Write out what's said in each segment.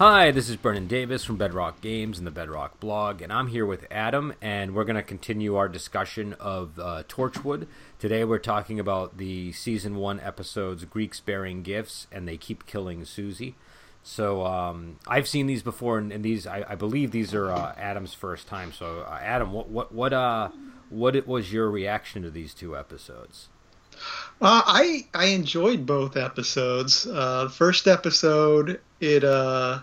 Hi, this is Brennan Davis from Bedrock Games and the Bedrock blog, and I'm here with Adam, and we're going to continue our discussion of uh, Torchwood. Today we're talking about the season one episodes Greeks Bearing Gifts and They Keep Killing Susie. So um, I've seen these before, and, and these I, I, believe these are uh, Adam's first time. So uh, Adam, what what what uh what was your reaction to these two episodes? Uh, I I enjoyed both episodes. Uh, first episode, it uh,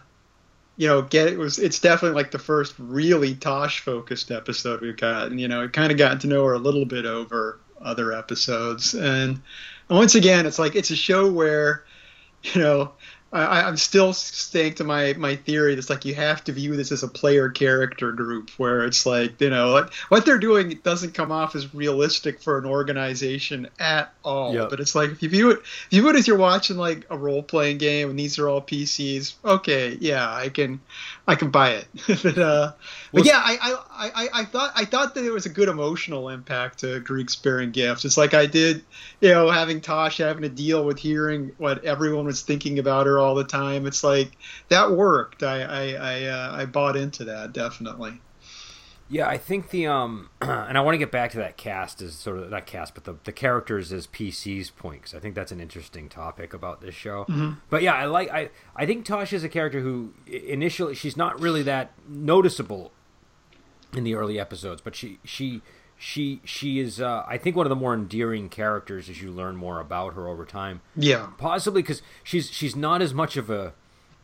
you know, get it was it's definitely like the first really Tosh focused episode we've got, and you know, it kind of got to know her a little bit over other episodes, and once again, it's like it's a show where, you know, I, am still staying to my my theory. It's like you have to view this as a player character group, where it's like you know what, what they're doing doesn't come off as realistic for an organization at all. Yep. But it's like if you view it, if you view it as you're watching like a role playing game, and these are all PCs. Okay, yeah, I can I can buy it. but, uh, but yeah, I, I, I, I thought I thought that there was a good emotional impact to Greeks Bearing Gifts. It's like I did, you know, having Tosh having to deal with hearing what everyone was thinking about her all the time. It's like that worked. I I I, uh, I bought into that definitely. Yeah, I think the um, and I want to get back to that cast as sort of not cast, but the the characters as PCs point because I think that's an interesting topic about this show. Mm-hmm. But yeah, I like I I think Tosh is a character who initially she's not really that noticeable in the early episodes, but she she she she is uh, I think one of the more endearing characters as you learn more about her over time. Yeah, possibly because she's she's not as much of a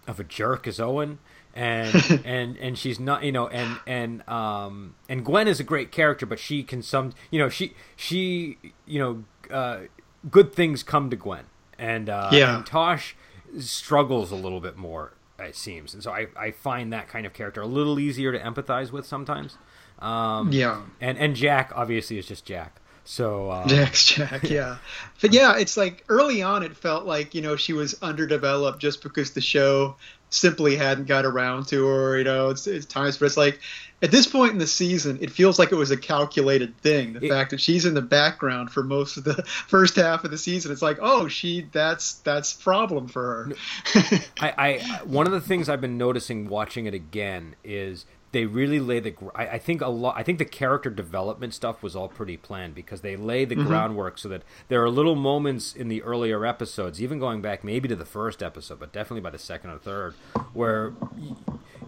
of a jerk as Owen and and and she's not you know and and um and Gwen is a great character but she can some you know she she you know uh, good things come to Gwen. And uh, yeah. and Tosh struggles a little bit more it seems. And so I, I find that kind of character a little easier to empathize with sometimes um, yeah and and Jack obviously is just Jack so uh, Jack's Jack, yeah. But yeah, it's like early on, it felt like you know she was underdeveloped just because the show simply hadn't got around to her. You know, it's, it's times, but it's like at this point in the season, it feels like it was a calculated thing. The it, fact that she's in the background for most of the first half of the season, it's like, oh, she that's that's problem for her. I, I one of the things I've been noticing watching it again is they really lay the I, I, think a lot i think the character development stuff was all pretty planned because they lay the mm-hmm. groundwork so that there are little moments in the earlier episodes even going back maybe to the first episode but definitely by the second or third where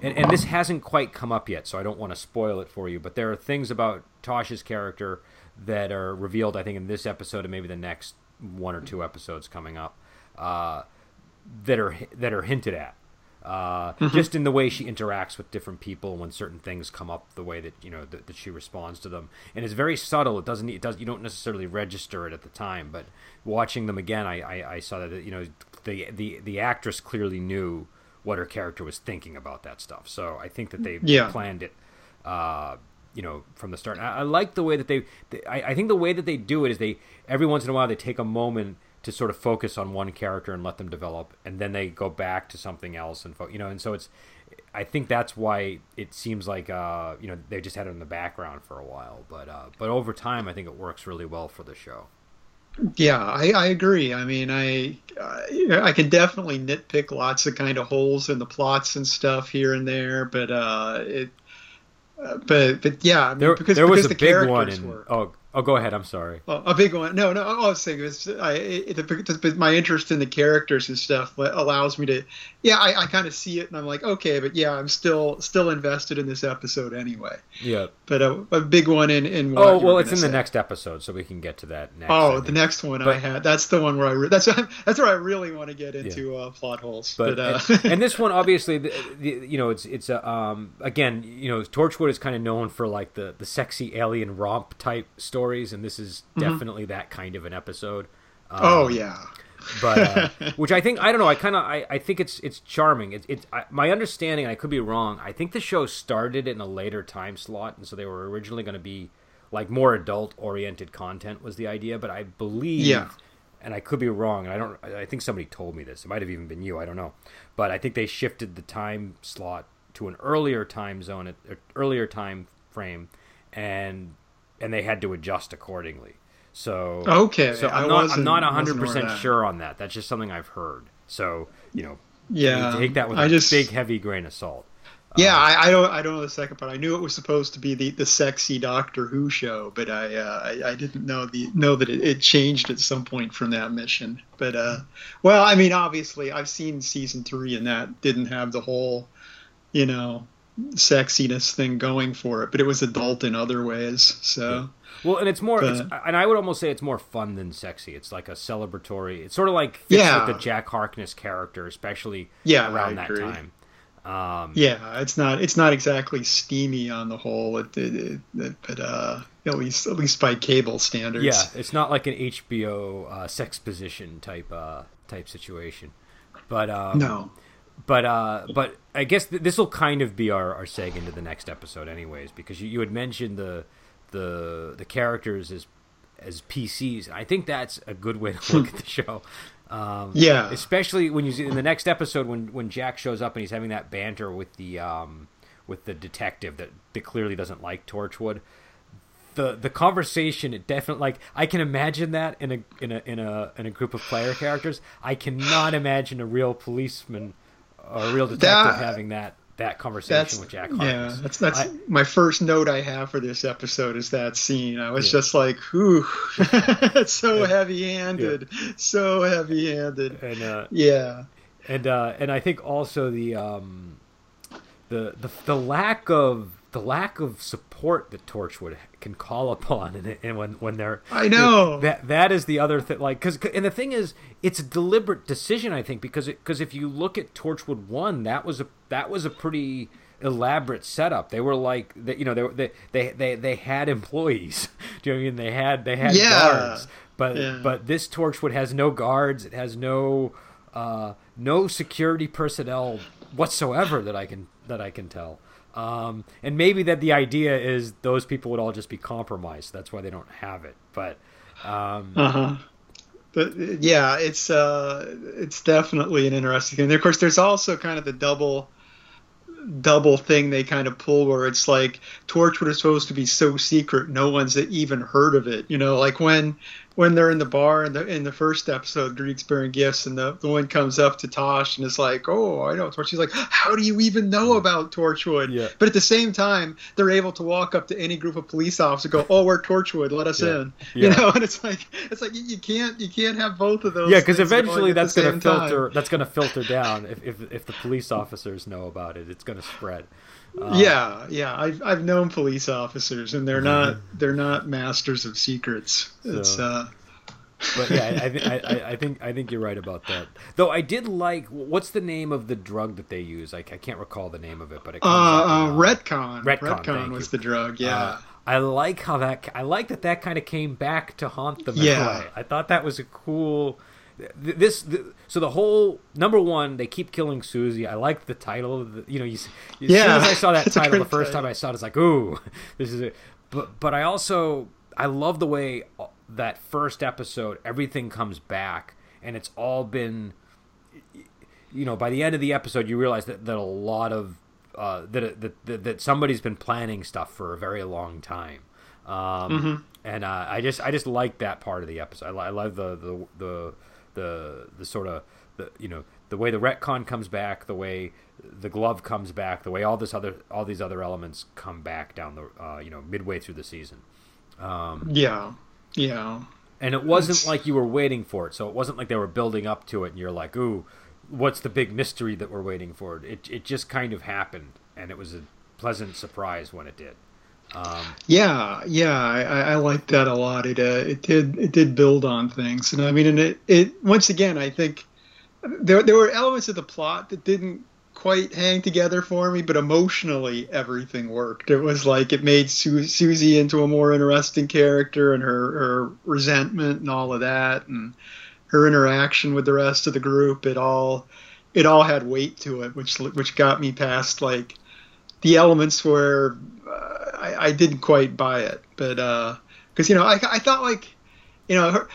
and, and this hasn't quite come up yet so i don't want to spoil it for you but there are things about tosh's character that are revealed i think in this episode and maybe the next one or two episodes coming up uh, that are that are hinted at uh, mm-hmm. just in the way she interacts with different people when certain things come up, the way that you know that, that, she responds to them, and it's very subtle. It doesn't it does you don't necessarily register it at the time, but watching them again, I, I, I saw that you know the the the actress clearly knew what her character was thinking about that stuff. So I think that they yeah. planned it. Uh, you know, from the start. I, I like the way that they, they I, I think the way that they do it is they every once in a while they take a moment to sort of focus on one character and let them develop, and then they go back to something else and fo- you know, and so it's. I think that's why it seems like uh, you know they just had it in the background for a while, but uh, but over time, I think it works really well for the show. Yeah, I, I agree. I mean, I I can definitely nitpick lots of kind of holes in the plots and stuff here and there, but uh, it, uh, but but yeah, I mean, there, because there was because a the big one in, oh Oh, go ahead. I'm sorry. Oh, a big one. No, no. I was saying was I, it, it, my interest in the characters and stuff allows me to. Yeah, I, I kind of see it, and I'm like, okay, but yeah, I'm still still invested in this episode anyway. Yeah. But a, a big one in in. oh well, it's in say. the next episode, so we can get to that next. Oh, the next one but, I had. That's the one where I. Re- that's that's where I really want to get into yeah. uh, plot holes. But, but uh, and, this one, obviously, the, the, you know, it's it's a um again, you know, Torchwood is kind of known for like the the sexy alien romp type story stories, and this is mm-hmm. definitely that kind of an episode. Um, oh yeah. but uh, which I think I don't know. I kind of I, I think it's it's charming. It's it's I, my understanding. I could be wrong. I think the show started in a later time slot, and so they were originally going to be like more adult oriented content was the idea. But I believe, yeah. and I could be wrong. And I don't. I think somebody told me this. It might have even been you. I don't know. But I think they shifted the time slot to an earlier time zone, at earlier time frame, and and they had to adjust accordingly. So okay, so I'm not I'm not 100 percent sure on that. That's just something I've heard. So you know, Yeah, you take that with I a just- big, heavy grain of salt. Yeah, Um, I, I don't I don't know the second part. I knew it was supposed to be the, the sexy Doctor Who show, but I uh, I, I didn't know the know that it, it changed at some point from that mission. But uh, well, I mean, obviously, I've seen season three, and that didn't have the whole, you know, sexiness thing going for it, but it was adult in other ways. So Well, and it's more, it's, and I would almost say it's more fun than sexy. It's like a celebratory. It's sort of like Yeah. the Jack Harkness character, especially Yeah, around that time. Um, yeah, it's not it's not exactly steamy on the whole, it, it, it, it- but uh, at least at least by cable standards. yeah, it's not like an HBO uh, sex position type uh, type situation. But um, No. But uh, but I guess th- this will kind of be our, our seg into the next episode, anyways, because you, you had mentioned the the the characters as as PCs. I think that's a good way to look at the show. Um, Yeah. especially when you see in the next episode when when Jack shows up and he's having that banter with the um, with the detective that, that clearly doesn't like Torchwood. The, the conversation it definitely like I can imagine that in a in a in a in a group of player characters. I cannot imagine a real policeman a real detective That- having that that conversation with Jack yeah. That's that's I- my first note I have for this episode is that scene. I was Yeah. just like, "Whew, it's so Yeah. heavy-handed, so heavy-handed." and uh, Yeah, and uh, and I think also the um, the the the lack of the lack of support that Torchwood can call upon, and, and when when they're I know. that that is the other thing. Like, because and the thing is, it's a deliberate decision, I think, because because if you look at Torchwood one, that was a that was a pretty elaborate setup. They were like, they, you know, they were- they they they, they had employees. Do you know what I mean? They had they had Yeah. guards, but Yeah. but this Torchwood has no guards. It has no uh, no security personnel whatsoever that I can that I can tell. Um, and maybe that the idea is those people would all just be compromised. That's why they don't have it. But um, Uh huh. But yeah, it's uh, it's definitely an interesting thing. And of course, there's also kind of the double double thing they kind of pull where it's like Torchwood is supposed to be so secret, no one's even heard of it. You know, like when when they're in the bar in the in the first episode, Greeks bearing gifts, and the, the one comes up to Tosh and is like, "Oh, I know Torchwood." She's like, "How do you even know about Torchwood?" Yeah. But at the same time, they're able to walk up to any group of police officers, and go, "Oh, we're Torchwood. Let us Yeah. in." Yeah. You know, and it's like it's like you, can't you can't have both of those. yeah, because things going eventually that's going to same time. filter. That's going to filter down. If, if if the police officers know about it, it's going to spread. Uh, yeah, yeah. I've I've known police officers, and they're not they're not masters of secrets. It's So- uh, but yeah, I, I, I, I think I think you're right about that. Though I did like what's the name of the drug that they use? I, I can't recall the name of it, but it uh, uh retcon. Retcon, thank was you. the drug. Yeah. Uh, I like how that. I like that that kind of came back to haunt them. Yeah. I thought that was a cool. Th- This th- so the whole number one they keep killing Susie. I like the title. Of the, you know, you, as soon as I saw that title the first time I saw it, it's like, ooh, this is it. But but I also I love the way uh, that first episode everything comes back and it's all been you know, by the end of the episode, you realize that, that a lot of uh, that, that that that somebody's been planning stuff for a very long time, um, and uh, I just I just like that part of the episode. I, I love the the the the, the sort of the you know the way the retcon comes back, the way the glove comes back, the way all this other all these other elements come back down the uh, you know midway through the season. Um, yeah. Yeah. and it wasn't It's- like you were waiting for it. So it wasn't like they were building up to it, and you're like, "Ooh, what's the big mystery that we're waiting for?" It it just kind of happened, and it was a pleasant surprise when it did. Um, Yeah, yeah, I, I I like that a lot. It uh, it did it did build on things, and I mean, and it it once again, I think there there were elements of the plot that didn't quite hang together for me, but emotionally everything worked. It was like it made Su- Susie into a more interesting character, and her her resentment and all of that, and her interaction with the rest of the group. It all it all had weight to it, which which got me past like the elements where I, I didn't quite buy it, but because you know I, I thought like you know her,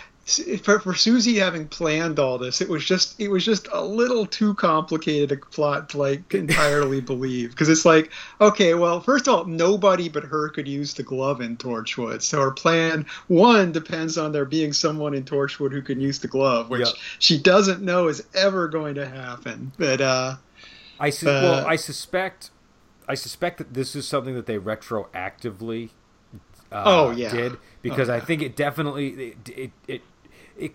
for, for Susie having planned all this, it was just it was just a little too complicated a plot to like entirely believe because it's like okay, well, first of all, nobody but her could use the glove in Torchwood, so her plan one depends on there being someone in Torchwood who can use the glove, which yep. she doesn't know is ever going to happen. But uh, I su- uh, well, I suspect I suspect that this is something that they retroactively uh, oh yeah did because oh, yeah. I think it definitely it, it it, it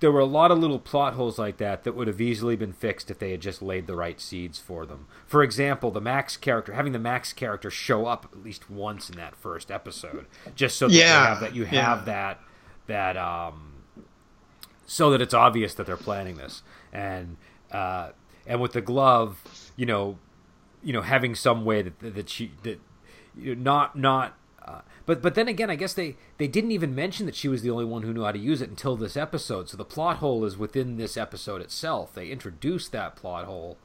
there were a lot of little plot holes like that that would have easily been fixed if they had just laid the right seeds for them. For example, the Max character having the Max character show up at least once in that first episode, just so that yeah. you have that you have yeah. that that um so that it's obvious that they're planning this and uh and with the glove, you know, you know, having some way that that she that you know, not not uh, but but then again, I guess they they didn't even mention that she was the only one who knew how to use it until this episode. So the plot hole is within this episode itself. They introduced that plot hole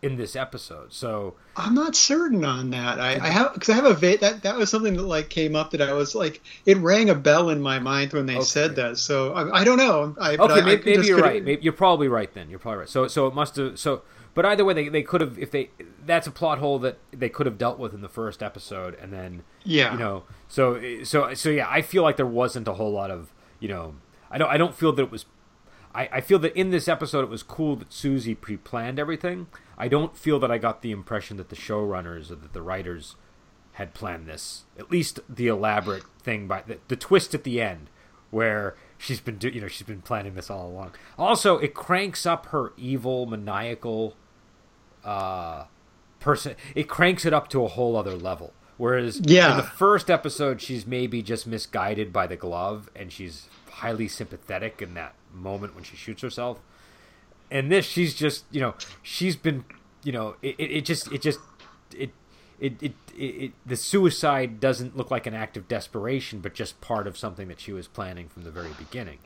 in this episode. So I'm not certain on that. I, I have because I have a va- that that was something that like came up that I was like it rang a bell in my mind when they okay. said that. So I, I don't know. I, okay, maybe, maybe you're right. Maybe, you're probably right. Then you're probably right. So so it must have so. But either way, they, they could have if they that's a plot hole that they could have dealt with in the first episode, and then yeah, you know so so so yeah, I feel like there wasn't a whole lot of you know I don't I don't feel that it was I, I feel that in this episode it was cool that Susie pre-planned everything. I don't feel that I got the impression that the showrunners or that the writers had planned this. At least the elaborate thing by the, the twist at the end where she's been do, you know she's been planning this all along. Also, it cranks up her evil maniacal uh person. It cranks it up to a whole other level Whereas yeah. in the first episode, she's maybe just misguided by the glove, and she's highly sympathetic in that moment when she shoots herself. And this, she's just you know she's been you know it, it, it just it just it it, it, it, the suicide doesn't look like an act of desperation, but just part of something that she was planning from the very beginning.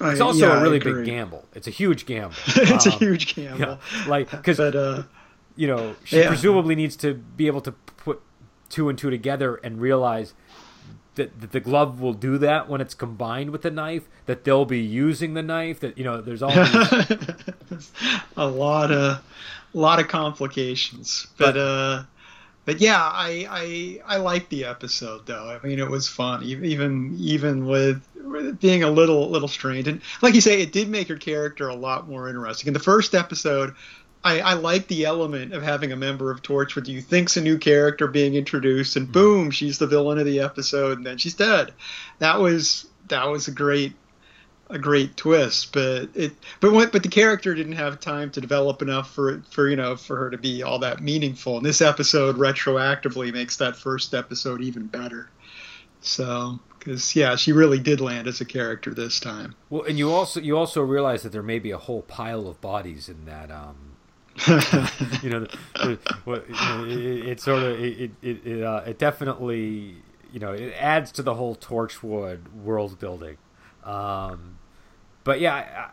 It's also yeah, a really big gamble. It's a huge gamble. it's um, a huge gamble. Yeah, like because uh, you know she yeah. presumably needs to be able to put two and two together and realize that, that the glove will do that when it's combined with the knife that they'll be using the knife that you know there's all these... a lot of a lot of complications but, but uh but yeah i i i like the episode though. I mean it was fun even even with being a little little strange. And like you say it did make her character a lot more interesting. In the first episode I, I, like the element of having a member of Torchwood. You think's a new character being introduced, and mm-hmm. boom, she's the villain of the episode, and then she's dead. That was that was a great a great twist, but it but what, but the character didn't have time to develop enough for for you know for her to be all that meaningful. And this episode retroactively makes that first episode even better. So because yeah, she really did land as a character this time. Well, and you also you also realize that there may be a whole pile of bodies in that um you know, what it, it, sort of it it it, uh, it, definitely you know it adds to the whole Torchwood world building. Um, but yeah,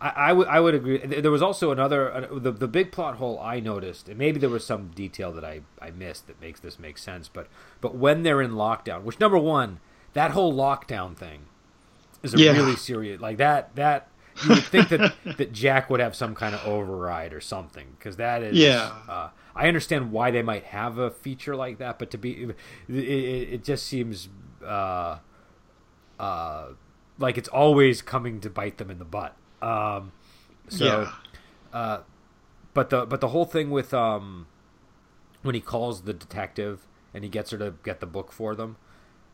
I, I, I, would I would agree. There was also another uh, the the big plot hole I noticed, and maybe there was some detail that I I missed that makes this make sense. But but when they're in lockdown, which number one, that whole lockdown thing is a yeah. really serious like that that you would think that that Jack would have some kind of override or something because that is yeah. Uh, I understand why they might have a feature like that, but to be it, it just seems uh, uh, like it's always coming to bite them in the butt. Um, so, yeah. uh, but the but the whole thing with um, when he calls the detective and he gets her to get the book for them,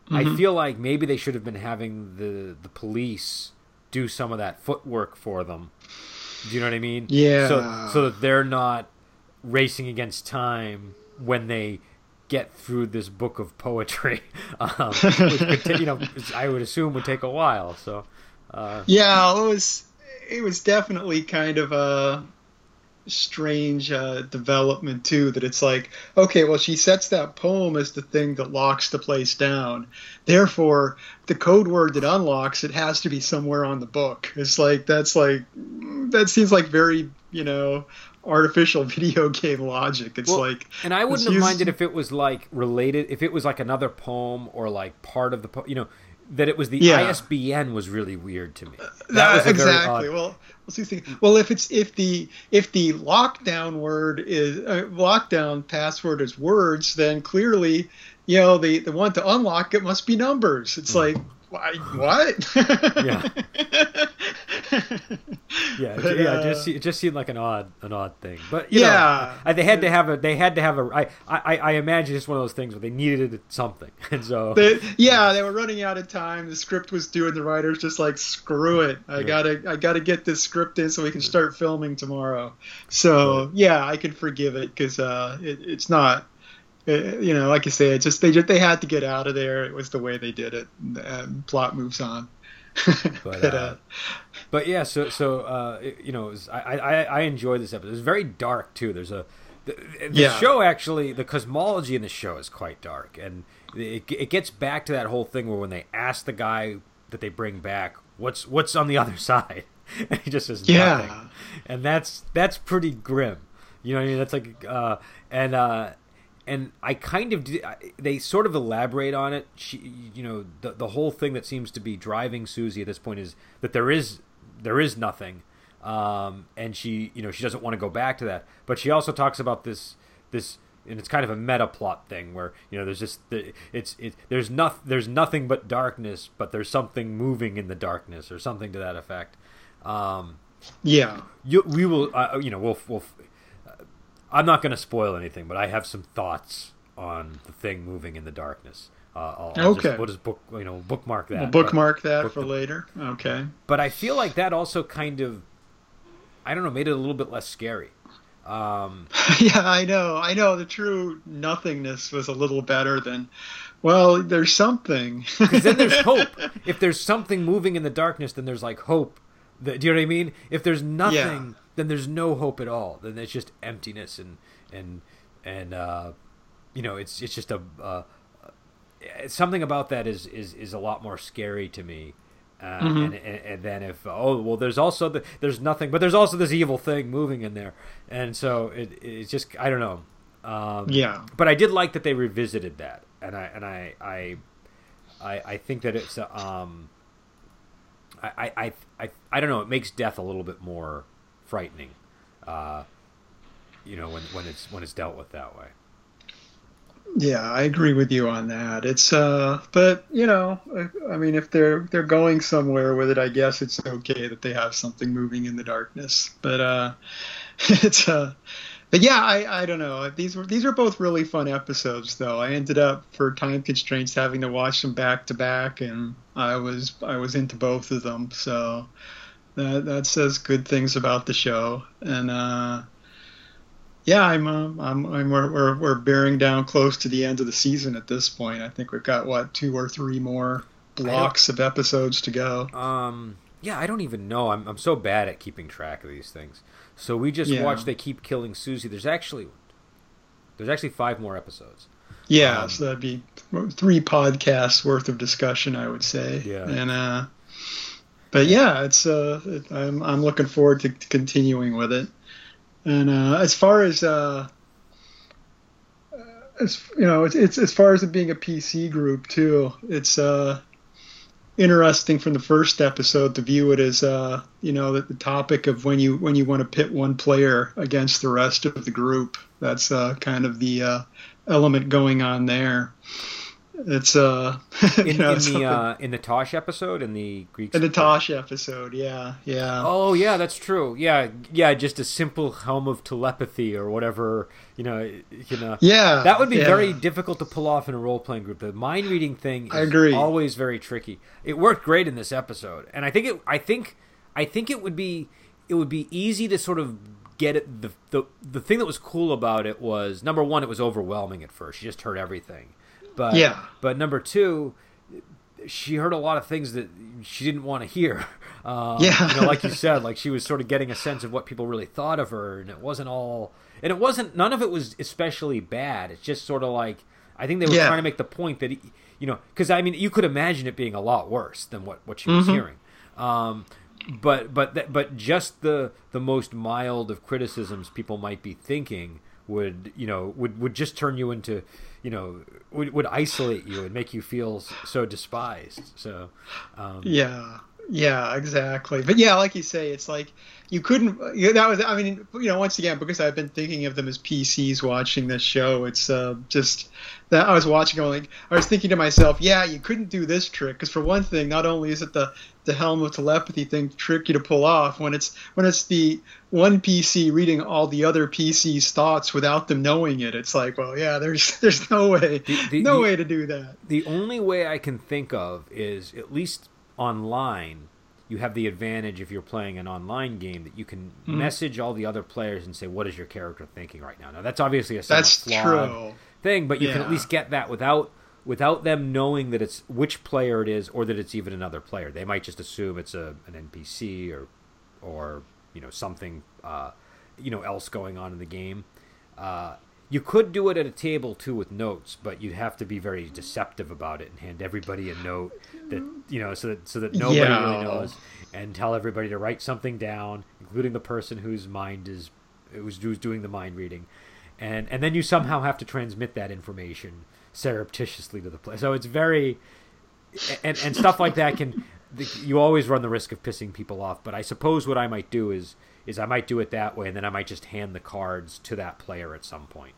mm-hmm. I feel like maybe they should have been having the the police do some of that footwork for them. Do you know what I mean? Yeah. So so that they're not racing against time when they get through this book of poetry, um, which you know I would assume would take a while. So. Uh, yeah, it was it was definitely kind of a strange uh, development too that it's like okay well she sets that poem as the thing that locks the place down therefore the code word that unlocks it has to be somewhere on the book it's like that's like that seems like very you know artificial video game logic it's well, like and i wouldn't have minded if it was like related if it was like another poem or like part of the po- you know that it was the Yeah. ISBN was really weird to me. That That- was exactly. odd- Well, Well, if it's if the if the lockdown word is uh, lockdown password is words, then clearly, you know, the the one to unlock it must be numbers. It's like why what? Yeah. yeah, But, yeah. uh, it just it just seemed like an odd, an odd thing. But you know, Yeah. I, they had to have a. They had to have a. I, I, I imagine it's one of those things where they needed something, and so They- yeah, they were running out of time. The script was due, and the writers just like, screw it. I Yeah. gotta, I gotta get this script in so we can start filming tomorrow. So yeah, I can forgive it because uh, it, it's not, uh, you know, like you say, it's just they just they had to get out of there. It was the way they did it. And, and plot moves on. But, but, uh, uh, But yeah, so so uh, it- you know, it was, I, I I enjoy this episode. It's very dark too. There's a the, the Yeah. show actually the cosmology in the show is quite dark, and it, it gets back to that whole thing where when they ask the guy that they bring back, what's what's on the other side, and he just says Yeah. nothing, and that's that's pretty grim. You know what I mean? That's like uh, and uh, and I kind of I- they sort of elaborate on it. She, you know, the the whole thing that seems to be driving Susie at this point is that there is there is nothing, um, and she you know she doesn't want to go back to that. But she also talks about this this. And it's kind of a meta plot thing where you know there's just it's it there's not there's nothing but darkness, but there's something moving in the darkness or something to that effect. Um, yeah, you, we will uh, you know we'll, we'll i'm not going to spoil anything but i have some thoughts on the thing moving in the darkness uh, I'll, I'll Okay. just, we'll just book you know bookmark that we'll bookmark that book for the- later. Okay. but i feel like that also kind of i don't know made it a little bit less scary um, yeah, I know. I know. The true nothingness was a little better than, well, there's something. because then there's hope if there's something moving in the darkness then there's like hope that, do you know what i mean if there's nothing. Then there's no hope at all. Then it's just emptiness and and and uh, you know it's it's just a uh, something about that is is is a lot more scary to me uh, Mhm. and, and and then if oh well there's also the, there's nothing but there's also this evil thing moving in there. And so it it's just I don't know. Um, yeah. but I did like that they revisited that, and I and I I I, I think that it's um I I I I don't know. It makes death a little bit more frightening, uh, you know when when it's when it's dealt with that way. Yeah, I agree with you on that. It's uh, but you know, I- mean, if they're they're going somewhere with it, I guess it's okay that they have something moving in the darkness. But uh, it's uh, but yeah, I I don't know. These were these are both really fun episodes, though. I ended up for time constraints having to watch them back to back, and I was I was into both of them. So that that says good things about the show, and uh. Yeah, I'm, um, I'm, I'm we're, we're, we're bearing down close to the end of the season at this point. I think we've got what two or three more blocks of episodes to go. Um, yeah, I don't even know. I'm I'm so bad at keeping track of these things. So we just Yeah. watched. They keep killing Susie. There's actually there's actually five more episodes. Yeah, Um, so that'd be three podcasts worth of discussion, I would say. Yeah. And uh, but yeah, it's uh, it, I'm I'm looking forward to continuing with it. And uh, as far as uh, as you know, it's, it's as far as it being a PC group too. It's uh, interesting from the first episode to view it as uh, you know the, the topic of when you when you want to pit one player against the rest of the group. That's uh, kind of the uh, element going on there. It's uh, In, know, in the something- uh, in the Tosh episode in the Greek in the Tosh episode, yeah, yeah. Oh yeah, that's true. Yeah, yeah, just a simple helm of telepathy or whatever. You know, you know. Yeah, That would be yeah. very difficult to pull off in a role playing group. The mind reading thing is I agree. always very tricky. It worked great in this episode, and I think it. I think. I think it would be. It would be easy to sort of get it. The the the thing that was cool about it was number one, it was overwhelming at first. You just heard everything, but Yeah. But number two, she heard a lot of things that she didn't want to hear. Um, Yeah. you know, like you said, like she was sort of getting a sense of what people really thought of her, and it wasn't all, and it wasn't. None of it was especially bad. It's just sort of like I think they were Yeah. trying to make the point that you know, because I mean, you could imagine it being a lot worse than what what she was hearing. Um, but but that, but just the the most mild of criticisms people might be thinking would you know would would just turn you into you know would, would isolate you and make you feel so despised. So um, yeah yeah exactly but yeah like you say it's like you couldn't that was i mean you know once again because i've been thinking of them as pcs watching this show it's uh, just that i was watching going like i was thinking to myself yeah you couldn't do this trick because for one thing not only is it the the helm of telepathy thing tricky to pull off when it's when it's the one PC reading all the other PC's thoughts without them knowing it. It's like, well, yeah, there's there's no way, the, the, no the, way to do that. The only way I can think of is at least online. You have the advantage if you're playing an online game that you can mm. message all the other players and say, "What is your character thinking right now?" Now that's obviously a that's flawed true. thing, but you yeah. can at least get that without without them knowing that it's which player it is or that it's even another player. They might just assume it's a an NPC or or you know something uh, you know else going on in the game. Uh, you could do it at a table too with notes, but you'd have to be very deceptive about it and hand everybody a note that you know so that so that nobody yeah. really knows and tell everybody to write something down, including the person whose mind is who's, who's doing the mind reading, and and then you somehow have to transmit that information surreptitiously to the player. So it's very and and stuff like that can you always run the risk of pissing people off. But I suppose what I might do is is I might do it that way, and then I might just hand the cards to that player at some point.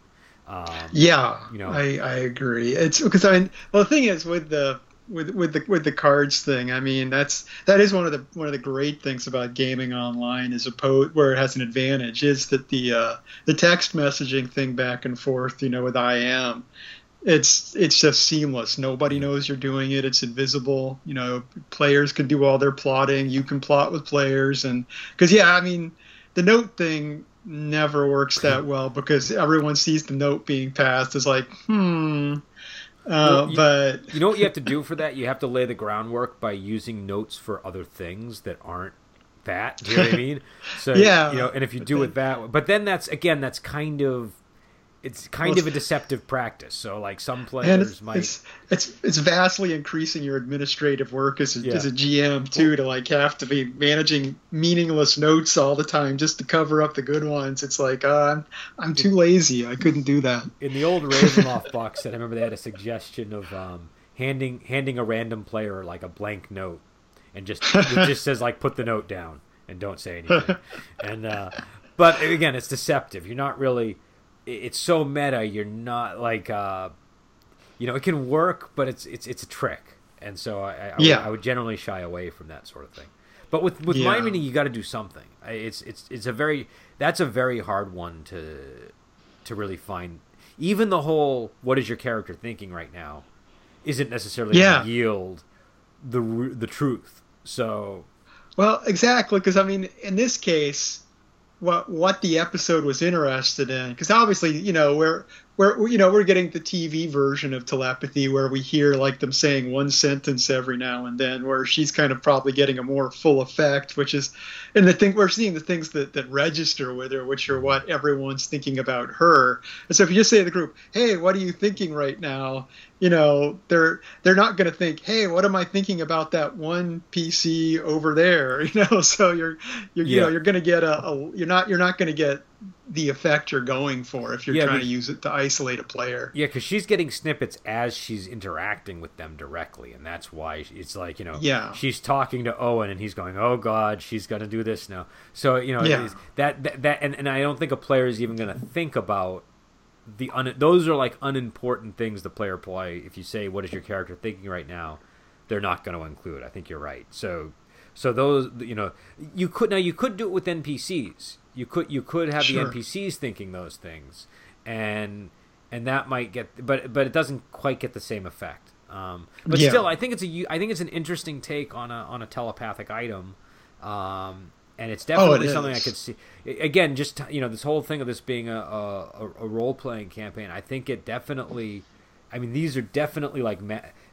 Um, yeah, you know, I, I agree. It's because I mean, well, the thing is with the with with the with the cards thing. I mean, that's that is one of the one of the great things about gaming online, as opposed where it has an advantage, is that the uh, the text messaging thing back and forth, you know, with IM it's it's just seamless. Nobody knows you're doing it. It's invisible. You know, players can do all their plotting. You can plot with players, and because yeah, I mean, the note thing never works that well because everyone sees the note being passed as like, hmm. Uh, you, but you know what you have to do for that? You have to lay the groundwork by using notes for other things that aren't that. Do you know what I mean? So yeah, you know, and if you do it that, but then that's again, that's kind of it's kind well, of a deceptive practice. So like some players it's, might it's, it's it's vastly increasing your administrative work as a, yeah. as a GM too to like have to be managing meaningless notes all the time just to cover up the good ones. It's like uh, I'm I'm too lazy. I couldn't do that. In the old Ravenloft box set, I remember they had a suggestion of um, handing handing a random player like a blank note and just it just says like put the note down and don't say anything. and uh, but again, it's deceptive. You're not really it's so meta. You're not like, uh, you know, it can work, but it's it's it's a trick, and so I, I, yeah. would, I would generally shy away from that sort of thing. But with with yeah. mind reading, you got to do something. It's it's it's a very that's a very hard one to to really find. Even the whole what is your character thinking right now isn't necessarily yeah. yield the the truth. So well, exactly because I mean, in this case, what what the episode was interested in. Because obviously you know we're we're you know we're getting the TV version of telepathy where we hear like them saying one sentence every now and then where she's kind of probably getting a more full effect which is and the thing we're seeing the things that that register with her which are what everyone's thinking about her. And so if you just say to the group hey what are you thinking right now? You know they're they're not going to think hey what am i thinking about that one pc over there? You know so you're you're yeah. you know you're going to get a, a, you're not you're not going to get the effect you're going for if you're yeah, trying to use it to isolate a player yeah because she's getting snippets as she's interacting with them directly and that's why it's like you know yeah she's talking to owen and he's going oh god she's going to do this now so you know yeah. that, that that and, and i don't think a player is even going to think about the un- those are like unimportant things the player play. If you say what is your character thinking right now, they're not going to include. I think you're right. So so those you know you could now you could do it with NPCs. You could you could have sure. the NPCs thinking those things, and and that might get but but it doesn't quite get the same effect. Um, but yeah. still, I think it's a I think it's an interesting take on a on a telepathic item. Um, and it's definitely oh, it something I could see. Again, just you know, this whole thing of this being a, a, a role playing campaign. I think it definitely. I mean, these are definitely like.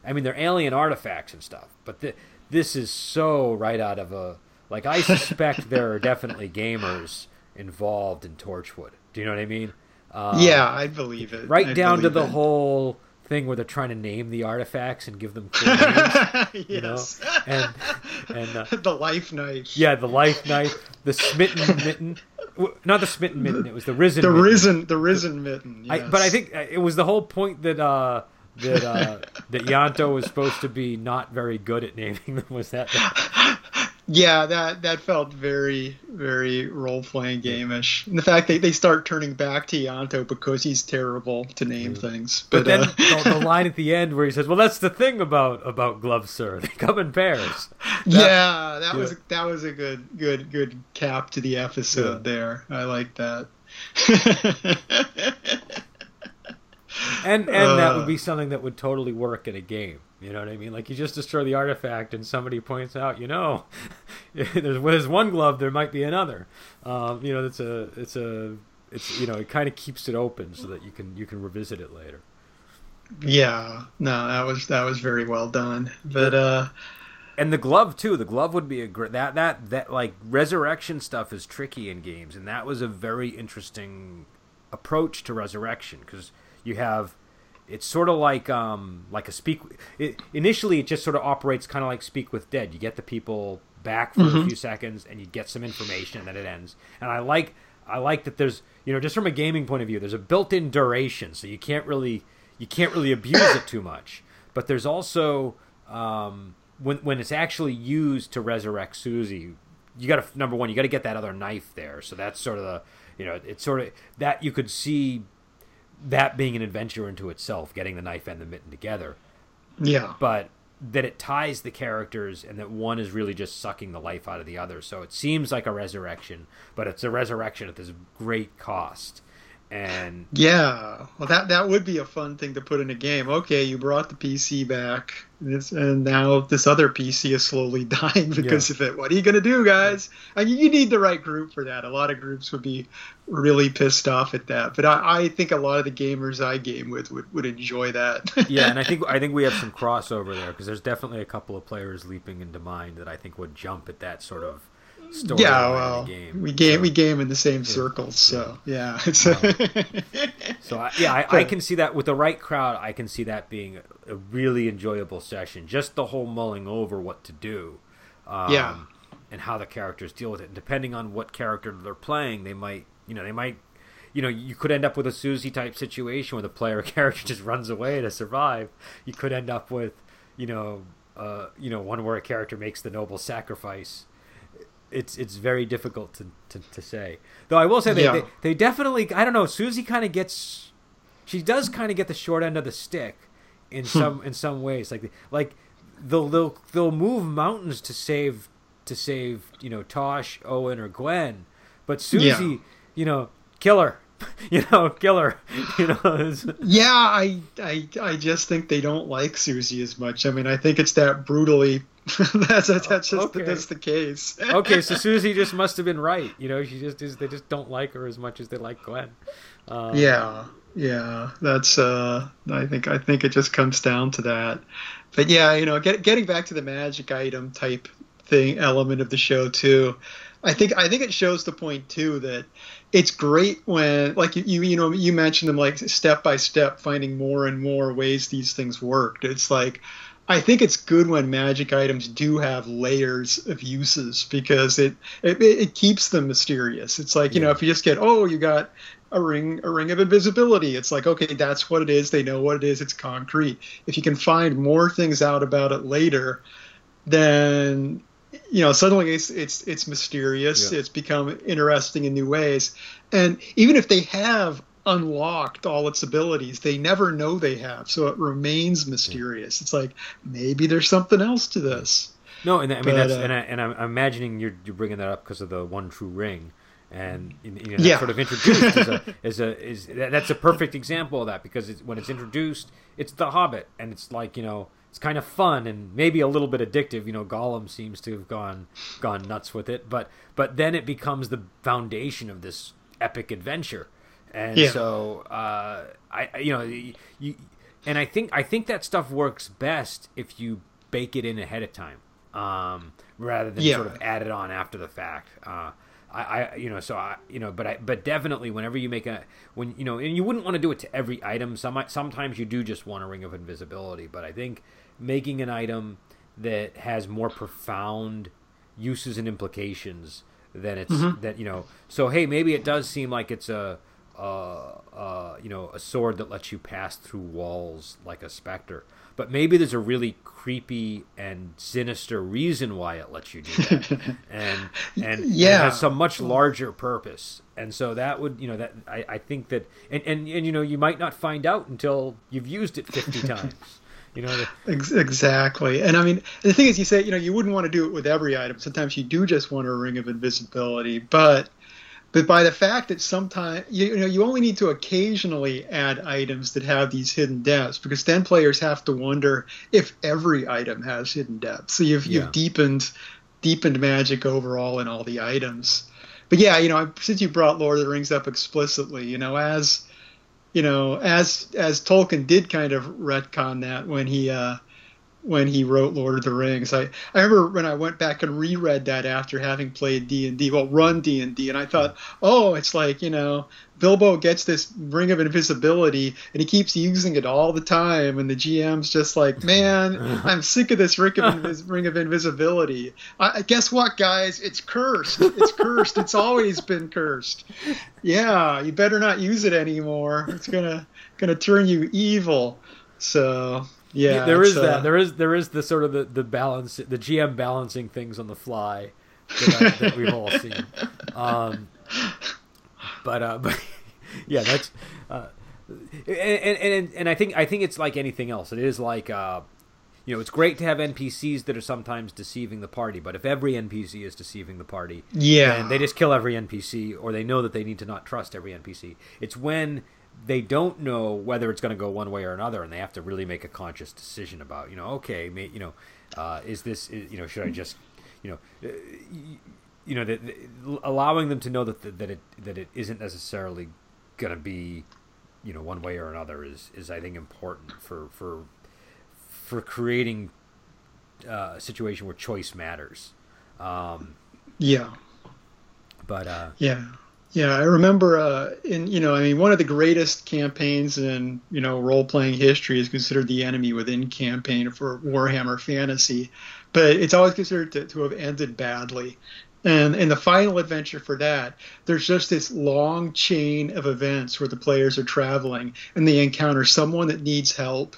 I mean, they're alien artifacts and stuff, but the, this is so right out of a. Like, I suspect there are definitely gamers involved in Torchwood. Do you know what I mean? Um, yeah, I believe it. Right I down to the it. whole thing where they're trying to name the artifacts and give them cool names, you know, and and uh, the life knife. Yeah, the life knife, the smitten mitten. not the smitten mitten. It was the risen. The mitten. risen, the risen mitten. I, but I think uh, it was the whole point that uh, that uh, that Ianto was supposed to be not very good at naming them. Was that? yeah, that that felt very very role playing gameish. And the fact that they start turning back to Ianto because he's terrible to name things. But, But, then uh, the, the line at the end where he says, "Well, that's the thing about about gloves, sir. They come in pairs." yeah, that yeah. was that was a good good good cap to the episode Yeah. there. I like that. And and that Uh. would be something that would totally work in a game. You know what I mean? Like you just destroy the artifact, and somebody points out, you know, there's there's one glove, there might be another. Um, you know, it's a it's a it's you know it kind of keeps it open so that you can you can revisit it later. yeah, no, that was that was very well done. But uh, And the glove too. The glove would be a great that that that like resurrection stuff is tricky in games, and that was a very interesting approach to resurrection because you have it's sort of like um like a speak. It, initially, it just sort of operates kind of like Speak with Dead. You get the people back for a few seconds, and you get some information, and then it ends. And I like I like that there's you know just from a gaming point of view, there's a built-in duration, so you can't really you can't really abuse it too much. But there's also um, when when it's actually used to resurrect Susie, you got to number one, you got to get that other knife there. So that's sort of the you know it's sort of that you could see that being an adventure into itself, getting the knife and the mitten together. yeah, But that it ties the characters and that one is really just sucking the life out of the other. So it seems like a resurrection, but it's a resurrection at this great cost. And yeah. Well, that that would be a fun thing to put in a game. Okay, you brought the PC back, and, and now this other PC is slowly dying because of it. What are you going to do, guys? And you, you need the right group for that. A lot of groups would be really pissed off at that. But I, I think a lot of the gamers I game with would, would enjoy that. yeah, and I think I think we have some crossover there because there's definitely a couple of players leaping into mind that I think would jump at that sort of story. yeah, well, the game. we game So- we game in the same circles, so yeah. It's So I, yeah, I, I can see that with the right crowd. I can see that being a, a really enjoyable session. Just the whole mulling over what to do, um, Yeah. and how the characters deal with it. And depending on what character they're playing, they might, you know, they might, you know, you could end up with a Susie type situation where the player character just runs away to survive. You could end up with, you know, uh, you know, one where a character makes the noble sacrifice it's it's very difficult to, to, to say. Though I will say they, Yeah. they they definitely I don't know Susie kind of gets she does kind of get the short end of the stick in hmm. some in some ways like like they'll they'll they'll move mountains to save to save you know Tosh Owen or Gwen, but Susie Yeah. you know kill her you know kill her you know Yeah, I, I I just think they don't like Susie as much. I mean, I think it's that brutally. that's that's just Okay. that's the case. okay so Susie just must have been right you know she just is they just don't like her as much as they like Gwen. Um, Yeah, yeah, that's. uh I think I think it just comes down to that. But yeah, you know, get, getting back to the magic item type thing element of the show too. I think I think it shows the point too that it's great when like you you, you know you mentioned them like step by step finding more and more ways these things worked. It's like I think it's good when magic items do have layers of uses because it it, it keeps them mysterious. It's like you know if you just get oh you got a ring a ring of invisibility. It's like okay that's what it is. They know what it is. It's concrete. If you can find more things out about it later then you know suddenly it's it's it's mysterious. Yeah. it's become interesting in new ways. And even if they have unlocked all its abilities. They never know they have so it remains mysterious. It's like maybe there's something else to this. No, and I mean But, that's uh, and, I, and I'm imagining you're you're bringing that up because of the one true ring, and you know, Yeah. sort of introduced as a as a is that's a perfect example of that because it's, when it's introduced, it's the Hobbit, and it's like you know it's kind of fun and maybe a little bit addictive. You know, Gollum seems to have gone gone nuts with it, but but then it becomes the foundation of this epic adventure, and Yeah. so uh, I you know you and I think I think that stuff works best if you bake it in ahead of time, um, rather than Yeah. sort of add it on after the fact. Uh, I, I, you know, so I, you know, but I, but definitely, whenever you make a, when you know, and you wouldn't want to do it to every item. Some, sometimes you do just want a ring of invisibility, but I think making an item that has more profound uses and implications than it's mm-hmm. that you know. So hey, maybe it does seem like it's a, uh, uh, you know, a sword that lets you pass through walls like a specter. But maybe there's a really creepy and sinister reason why it lets you do that, and and yeah, it has some much larger purpose. And so that would, you know, that I, I think that, and, and and you know, you might not find out until you've used it fifty times. You know, exactly. And I mean, the thing is, you say, you know, you wouldn't want to do it with every item. Sometimes you do just want a ring of invisibility, but but by the fact that sometimes you, you, know you only need to occasionally add items that have these hidden depths because then players have to wonder if every item has hidden depths. So you've yeah. you've deepened deepened magic overall in all the items. But yeah, you know, since you brought Lord of the Rings up explicitly, you know, as you know, as as Tolkien did kind of retcon that when he uh, when he wrote Lord of the Rings. I, I remember when I went back and reread that after having played D and D, well, run D and D, and I thought, oh, it's like you know, Bilbo gets this ring of invisibility and he keeps using it all the time, and the GM's just like, man, I'm sick of this ring of, invis- ring of invisibility. I, guess what, guys? It's cursed. It's cursed. it's always been cursed. Yeah, you better not use it anymore. It's gonna gonna turn you evil. So yeah, there is uh, that. There is there is the sort of the, the balance, the GM balancing things on the fly that, I, that we've all seen. Um, but uh, but yeah, that's uh, and, and and I think I think it's like anything else. It is like uh, you know, it's great to have NPCs that are sometimes deceiving the party, but if every NPC is deceiving the party, yeah, they just kill every NPC, or they know that they need to not trust every NPC. It's when they don't know whether it's going to go one way or another, and they have to really make a conscious decision about, you know, okay, may, you know, uh, is this, you know, should I just, you know, uh, you know, that allowing them to know that that it that it isn't necessarily going to be, you know, one way or another is is I think important for for for creating uh, a situation where choice matters. Um, yeah. But uh, yeah. Yeah, I remember uh, in you know I mean one of the greatest campaigns in you know role playing history is considered the enemy within campaign for Warhammer Fantasy, but it's always considered to, to have ended badly. And in the final adventure for that, there's just this long chain of events where the players are traveling and they encounter someone that needs help,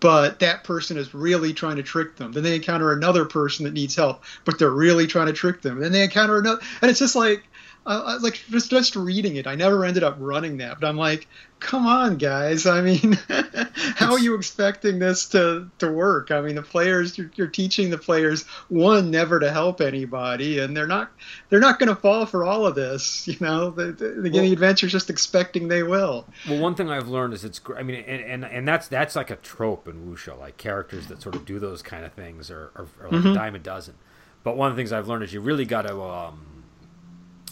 but that person is really trying to trick them. Then they encounter another person that needs help, but they're really trying to trick them. Then they encounter another, and it's just like I, like just just reading it. I never ended up running that, but I'm like, come on, guys. I mean, how are you expecting this to to work? I mean, the players you're, you're teaching the players one never to help anybody, and they're not they're not going to fall for all of this. You know, the, the, the well, adventure's just expecting they will. Well, one thing I've learned is it's. I mean, and, and and that's that's like a trope in wuxia, like characters that sort of do those kind of things are, are, are like mm-hmm. a dime a dozen. But one of the things I've learned is you really got to. Um,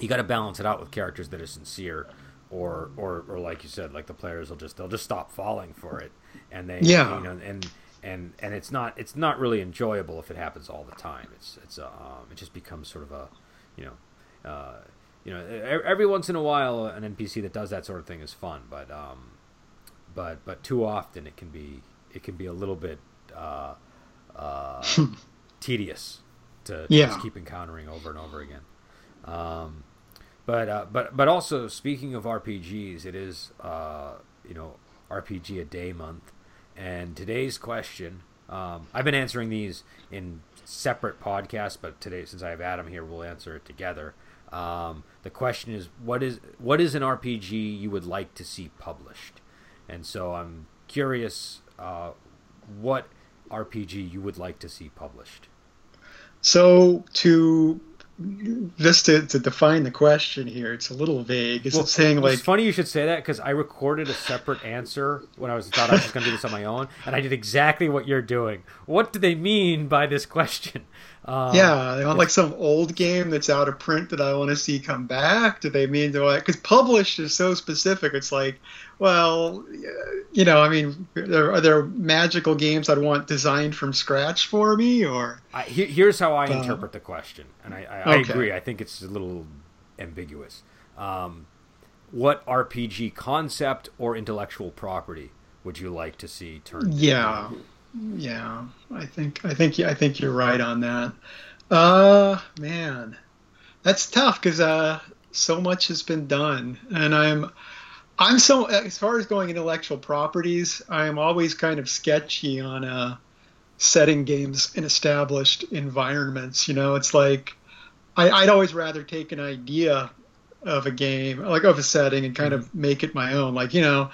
you got to balance it out with characters that are sincere or, or or like you said like the players will just they'll just stop falling for it. And they yeah. you know and and and it's not it's not really enjoyable if it happens all the time. It's it's uh, um, it just becomes sort of a you know uh, you know every once in a while an npc that does that sort of thing is fun but um but but too often it can be it can be a little bit uh, uh, tedious to, to yeah. just keep encountering over and over again. Um, but uh, but but also speaking of RPGs, it is uh, you know RPG a day month, and today's question. Um, I've been answering these in separate podcasts, but today since I have Adam here, we'll answer it together. Um, the question is, what is what is an RPG you would like to see published? And so I'm curious, uh, what RPG you would like to see published. So to just to, to define the question here, it's a little vague. Is well, it saying like? It's funny you should say that because I recorded a separate answer when I was thought I was going to do this on my own, and I did exactly what you're doing. What do they mean by this question? Um, yeah, they want like some old game that's out of print that I want to see come back. Do they mean do I? Because published is so specific. It's like, well, you know, I mean, there, are there magical games I'd want designed from scratch for me, or? I, here's how I uh, interpret the question, and I, I, I agree. I think it's a little ambiguous. Um, what RPG concept or intellectual property would you like to see turned? Yeah. Into? Yeah, I think I think I think you're right on that. Uh, man, that's tough because uh, so much has been done, and I'm I'm so as far as going intellectual properties, I am always kind of sketchy on uh, setting games in established environments. You know, it's like I, I'd always rather take an idea of a game, like of a setting, and kind of make it my own. Like you know,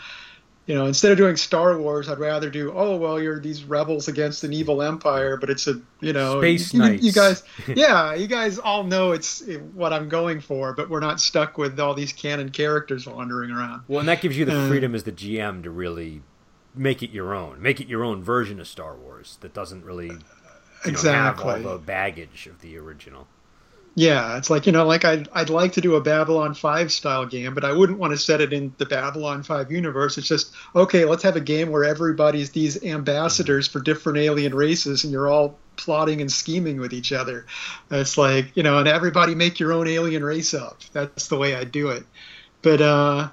you know, instead of doing Star Wars, I'd rather do oh well, you're these rebels against an evil empire, but it's a you know, Space you, Knights. you guys, yeah, you guys all know it's what I'm going for, but we're not stuck with all these canon characters wandering around. Well, and that gives you the freedom as the GM to really make it your own, make it your own version of Star Wars that doesn't really you know, Exactly. have all the baggage of the original. Yeah, it's like you know, like I'd I'd like to do a Babylon Five style game, but I wouldn't want to set it in the Babylon Five universe. It's just okay. Let's have a game where everybody's these ambassadors for different alien races, and you're all plotting and scheming with each other. It's like you know, and everybody make your own alien race up. That's the way I do it. But uh,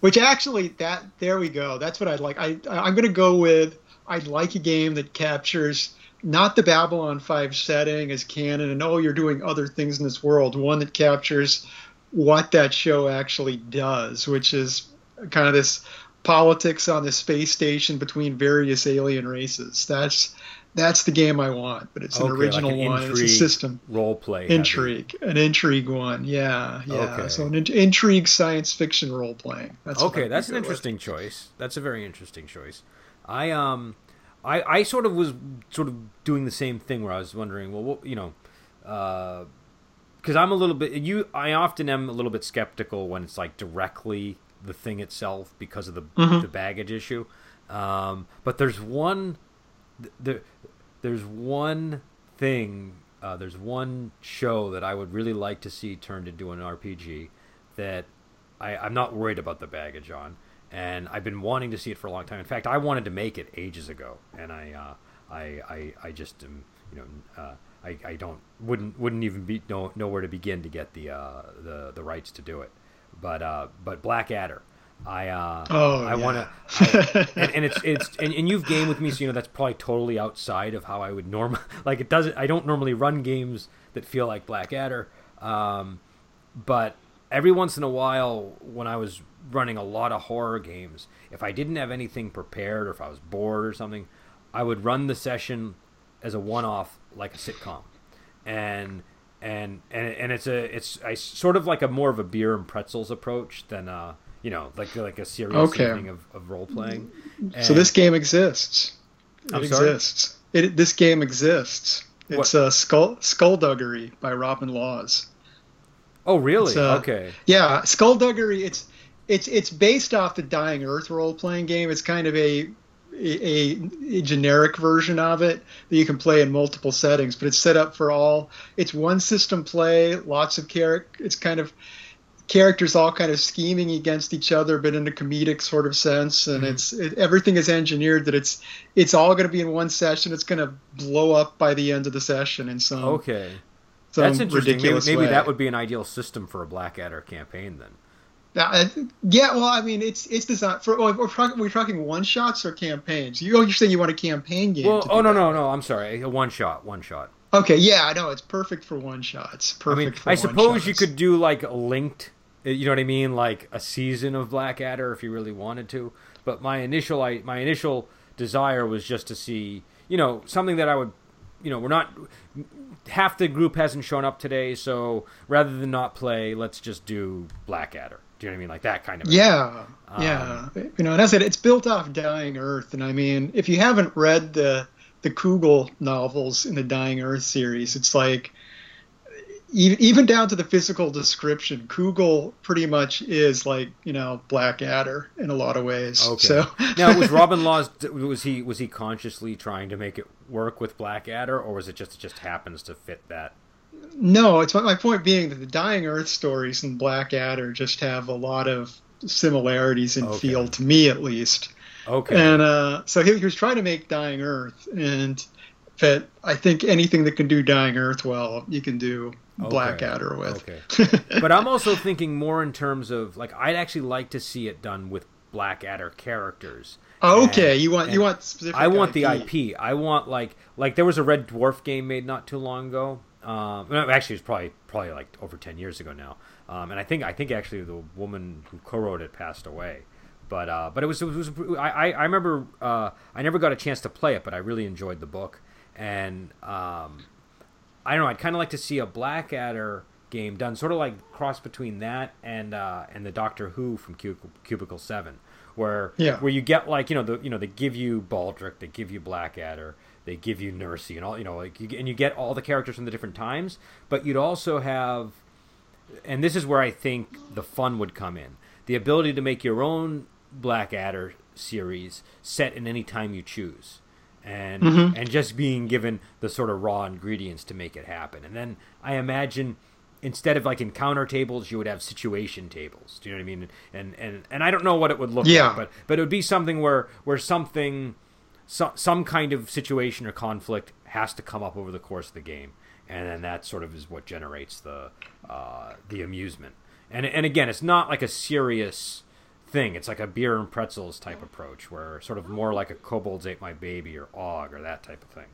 which actually that there we go. That's what I'd like. I I'm gonna go with I'd like a game that captures not the Babylon 5 setting as canon and oh you're doing other things in this world one that captures what that show actually does which is kind of this politics on the space station between various alien races that's that's the game I want but it's an Okay, like original an one it's a system Role play. heavy. intrigue an intrigue one yeah yeah Okay. so an in- intrigue science fiction role playing that's okay, that's an go with. interesting choice. That's a very interesting choice. I um, I I sort of was sort of doing the same thing where I was wondering, well, what, you know, because I'm a little bit you. I often am a little bit skeptical when it's like directly the thing itself because of the Mhm. the baggage issue. Um, but there's one, there, there's one thing. Uh, there's one show that I would really like to see turned into an RPG that I, I'm not worried about the baggage on, and I've been wanting to see it for a long time. In fact, I wanted to make it ages ago, and I, uh, I, I, I just am, you know, uh, I, I don't wouldn't wouldn't even be know, know where to begin to get the uh, the the rights to do it. But uh, but Blackadder, I uh, Oh, I yeah. want to, and, and it's it's and, and you've gamed with me, so you know that's probably totally outside of how I would normal. Like it doesn't. I don't normally run games that feel like Blackadder, um, but every once in a while, when I was running a lot of horror games, if I didn't have anything prepared or if I was bored or something, I would run the session as a one-off, like a sitcom, and and and and it's a it's I sort of like a more of a beer and pretzels approach than uh you know like like a serious Okay. evening of, of role playing. So this game exists. It I'm sorry? exists. It, this game exists. It's uh, Skull Skullduggery by Robin Laws. Oh really? Uh, okay. Yeah, Skullduggery. It's it's it's based off the Dying Earth role playing game. It's kind of a, a a generic version of it that you can play in multiple settings, but it's set up for all. It's one system play, lots of character. It's kind of characters all kind of scheming against each other, but in a comedic sort of sense. And Mhm. it's it, everything is engineered that it's it's all going to be in one session. It's going to blow up by the end of the session in some, Okay. some That's interesting. Maybe, maybe that would be an ideal system for a Blackadder campaign then. Uh, yeah, well, I mean, it's it's designed for. Oh, we're talking we're talking one shots or campaigns. You, oh, you're saying you want a campaign game? Well, oh no that. no no, I'm sorry. A one shot, one shot. Okay, yeah, I know it's perfect for one shots. Perfect. I mean, for I suppose you could do like linked, uh, you know what I mean, like a season of Blackadder if you really wanted to. But my initial, I my initial desire was just to see, you know, something that I would, you know, we're not half the group hasn't shown up today, so rather than not play, let's just do Blackadder. Do you know what I mean, like that kind of. Yeah, Um, yeah. You know, and I said it's built off Dying Earth, and I mean, if you haven't read the the Cugel novels in the Dying Earth series, it's like even down to the physical description, Cugel pretty much is like you know Blackadder in a lot of ways. Okay. So now was Robin Laws was he was he consciously trying to make it work with Blackadder, or was it just it just happens to fit that? No, it's my point being that the Dying Earth stories and Blackadder just have a lot of similarities in Okay. feel to me at least. Okay. And uh, so he, he was trying to make Dying Earth, and but I think anything that can do Dying Earth well, you can do Okay. Blackadder with. Okay. but I'm also thinking more in terms of like I'd actually like to see it done with Blackadder characters. okay, And- you want you want specific. I want the IP. I want like like there was a Red Dwarf game made not too long ago. Um, actually, it was probably probably like over ten years ago now. Um, and I think I think actually the woman who co-wrote it passed away. But uh, but it was, it was I I remember uh, I never got a chance to play it, but I really enjoyed the book. And um, I don't know. I'd kind of like to see a Blackadder game done, sort of like cross between that and uh, and the Doctor Who from Cubicle Seven, where yeah. where you get like you know the you know they give you Baldric, they give you Blackadder, they give you Nursie, and all you know like you, and you get all the characters from the different times, but you'd also have, and this is where I think the fun would come in, the ability to make your own Blackadder series set in any time you choose. And mm-hmm. and just being given the sort of raw ingredients to make it happen. And then I imagine instead of like encounter tables, you would have situation tables. Do you know what I mean? And and and I don't know what it would look yeah. like, but but it would be something where where something so, some kind of situation or conflict has to come up over the course of the game, and then that sort of is what generates the uh, the amusement. And and again, it's not like a serious thing. It's like a beer and pretzels type approach, where sort of more like a kobolds ate my baby or Og or that type of thing.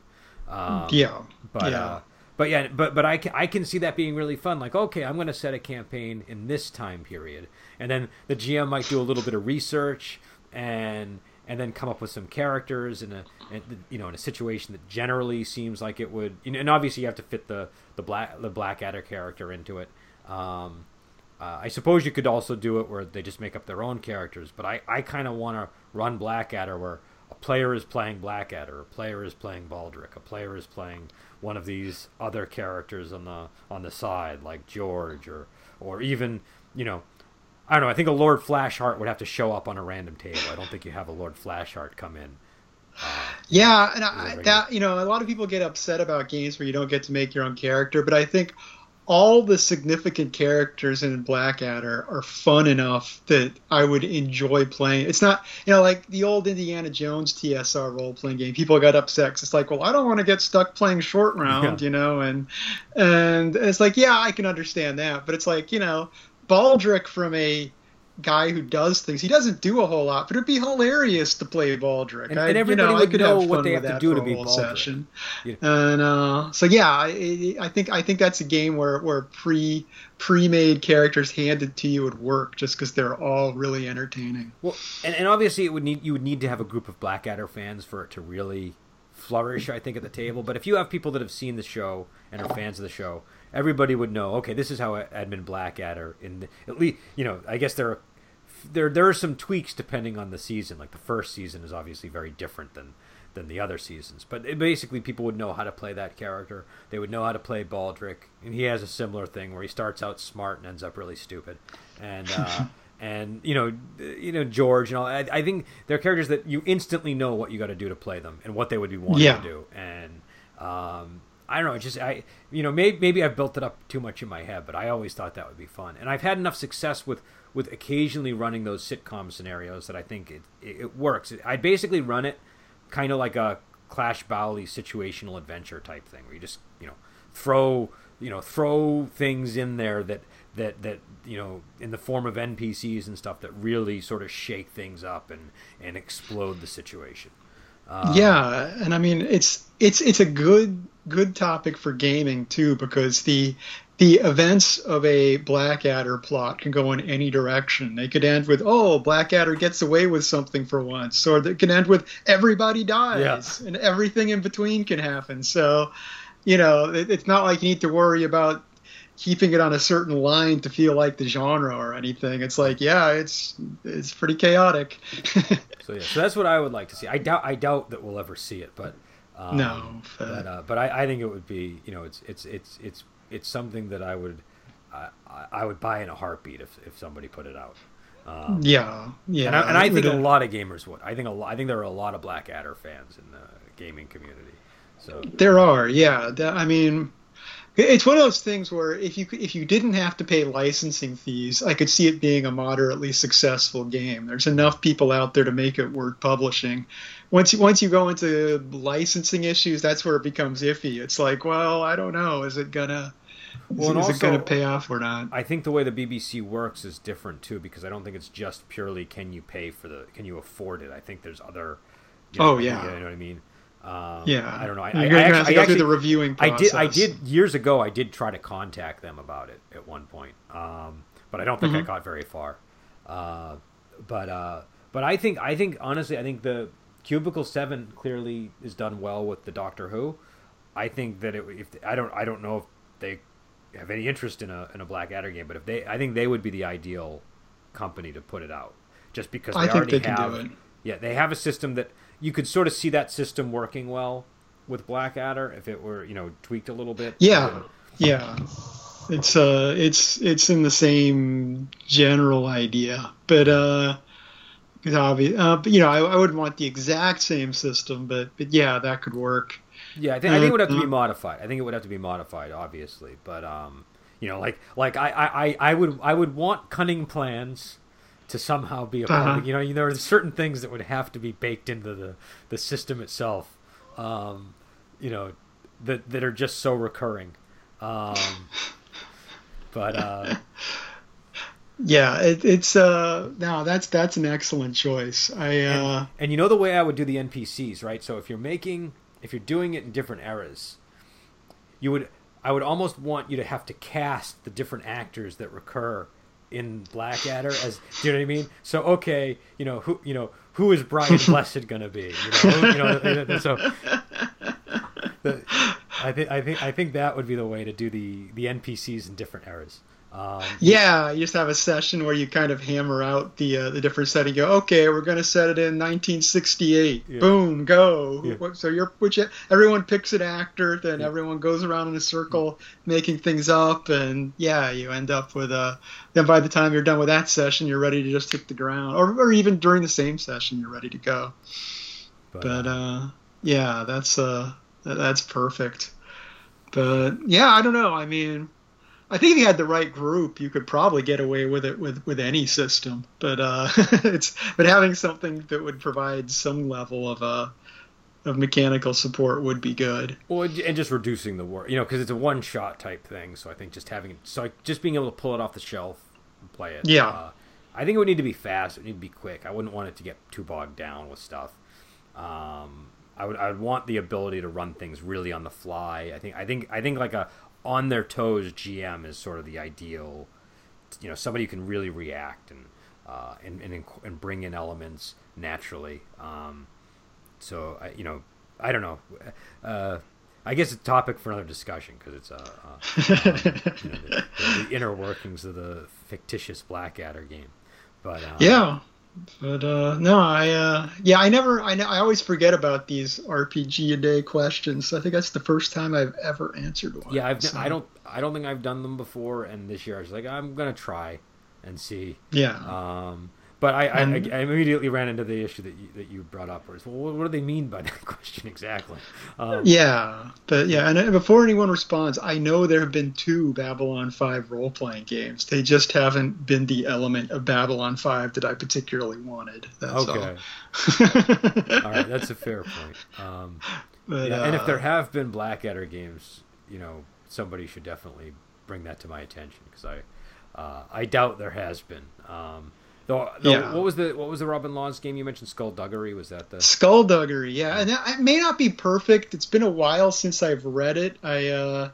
Um, yeah, but yeah. Uh, but yeah, but but I can, I can see that being really fun. Like, okay, I'm going to set a campaign in this time period, and then the GM might do a little bit of research and and then come up with some characters in a, in, you know in a situation that generally seems like it would. And obviously you have to fit the the black the Blackadder character into it. Um, uh, I suppose you could also do it where they just make up their own characters, but I, I kind of want to run Blackadder where a player is playing Blackadder, a player is playing Baldric, a player is playing one of these other characters on the on the side, like George, or or even you know, I don't know. I think a Lord Flashheart would have to show up on a random table. I don't think you have a Lord Flashheart come in. Uh, yeah, and I, that you know, a lot of people get upset about games where you don't get to make your own character, but I think all the significant characters in Blackadder are fun enough that I would enjoy playing. It's not, you know, like the old Indiana Jones TSR role playing game. People got upset. Cause it's like, well, I don't want to get stuck playing short round, yeah. you know, and and it's like, yeah, I can understand that, but it's like, you know, Baldric from a guy who does things. He doesn't do a whole lot, but it'd be hilarious to play Baldric. And, and everybody you know, would know what they have to do to be Baldric. Session. Yeah. And uh, so yeah, I, I, think I think that's a game where where pre pre made characters handed to you would work just because they're all really entertaining. Well, and, and obviously it would need you would need to have a group of Blackadder fans for it to really flourish. I think at the table, but if you have people that have seen the show and are fans of the show everybody would know. Okay, this is how Edmund Blackadder in the, at least you know. I guess there are there there are some tweaks depending on the season. Like the first season is obviously very different than than the other seasons. But it, basically, people would know how to play that character. They would know how to play Baldric, and he has a similar thing where he starts out smart and ends up really stupid. And uh, and you know you know George and all. I, I, think they're characters that you instantly know what you got to do to play them and what they would be wanting yeah. to do. And um, I don't know. Just I, you know, maybe maybe I've built it up too much in my head, but I always thought that would be fun, and I've had enough success with with occasionally running those sitcom scenarios that I think it it, works. I basically run it kind of like a Clash Bowley situational adventure type thing, where you just you know throw you know throw things in there that that that you know in the form of NPCs and stuff that really sort of shake things up and and explode the situation. Um, yeah, and I mean it's it's it's a good good topic for gaming too because the the events of a Blackadder plot can go in any direction. They could end with, "Oh, Blackadder gets away with something for once," or they can end with "Everybody dies," yeah. and everything in between can happen. So, you know, it, it's not like you need to worry about keeping it on a certain line to feel like the genre or anything. It's like, yeah, it's it's pretty chaotic. so yeah, so that's what I would like to see. I doubt I doubt that we'll ever see it, but um, no, but uh, but I, I think it would be you know it's it's it's it's it's something that I would I, I would buy in a heartbeat if, if somebody put it out. Um, yeah, yeah, and I, and I think a lot of gamers would. I think a lot, I think there are a lot of Blackadder fans in the gaming community. So there are, yeah. I mean, it's one of those things where if you if you didn't have to pay licensing fees, I could see it being a moderately successful game. There's enough people out there to make it worth publishing once you once you go into licensing issues, that's where it becomes iffy. It's like, well, I don't know, is it gonna well, is, also, it going to pay off or not? I think the way the BBC works is different too, because I don't think it's just purely can you pay for the can you afford it. I think there's other. You know, oh yeah, you know what I mean. Um, Yeah, I don't know. I, You're I, gonna I have actually, to go I through the actually- reviewing I did. I did years ago. I did try to contact them about it at one point, um, but I don't think I Mhm. got very far. Uh, but uh, but I think I think honestly, I think the Cubicle Seven clearly is done well with the Doctor Who. I think that it, if I don't I don't know if they have any interest in a in a Blackadder game, but if they I think they would be the ideal company to put it out, just because they I think already they can have do it. yeah they have a system that you could sort of see that system working well with Blackadder if it were you know tweaked a little bit. Yeah, yeah. It's uh, it's it's in the same general idea, but uh, it's obvious. Uh, but you know, I, I wouldn't want the exact same system, but but yeah, that could work. Yeah, I think, I think it would have to be Uh, modified. I think it would have to be modified, obviously. But um, you know, like like I, I- I would I would want cunning plans to somehow be a part. Uh-huh. of You know, there are certain things that would have to be baked into the the system itself. Um, you know, that that are just so recurring. Um, but uh, Yeah, it, it's uh, no, that's that's an excellent choice. I uh, and you know the way I would do the NPCs, right? So if you're making, if you're doing it in different eras, you would, I would almost want you to have to cast the different actors that recur in Blackadder as, do you know what I mean? So okay, you know who, you know who is Brian Blessed gonna be? You know, you know so. The, I think I think I think that would be the way to do the the NPCs in different eras. Um, yeah, you just have a session where you kind of hammer out the uh, the different setting. Go, okay, we're gonna set it in 1968. Yeah. Boom, go. Yeah. So you're which everyone picks an actor, then everyone goes around in a circle making things up, and yeah, you end up with a. Then by the time you're done with that session, you're ready to just hit the ground, or or even during the same session, you're ready to go. But uh, yeah, that's uh, that's perfect. But yeah, I don't know. I mean, I think if you had the right group, you could probably get away with it with, with any system. But uh, it's but having something that would provide some level of uh, of mechanical support would be good. Well, and just reducing the work, you know, because it's a one-shot type thing. So I think just having so like, just being able to pull it off the shelf and play it. Yeah. Uh, I think it would need to be fast. It would need to be quick. I wouldn't want it to get too bogged down with stuff. Um, I would. I would want the ability to run things really on the fly. I think. I think. I think like a on their toes GM is sort of the ideal. You know, somebody who can really react and uh, and, and and bring in elements naturally. Um, so I, you know, I don't know. Uh, I guess a topic for another discussion because it's uh, uh, um, you know, the, the, the inner workings of the fictitious Blackadder game. But um, Yeah. But uh, no, I uh, yeah, I never, I, I always forget about these RPG a day questions. I think that's the first time I've ever answered one. yeah, I've, so, I don't I don't think I've done them before, and this year I was like I'm gonna try and see. Yeah, Um, but I, I, I, immediately ran into the issue that you, that you brought up. Where well, what, do they mean by that question exactly? Um, yeah, but yeah, and uh, before anyone responds, I know there have been two Babylon Five role playing games. They just haven't been the element of Babylon Five that I particularly wanted. That's Okay. all. All right, that's a fair point. Um, But, yeah, and if uh, there have been Blackadder games, you know, somebody should definitely bring that to my attention because I, uh, I doubt there has been. Um, though, though Yeah. what was the what was the Robin Laws game you mentioned? Skullduggery was that the? Skullduggery, yeah, and it may not be perfect. It's been a while since I've read it. I, uh,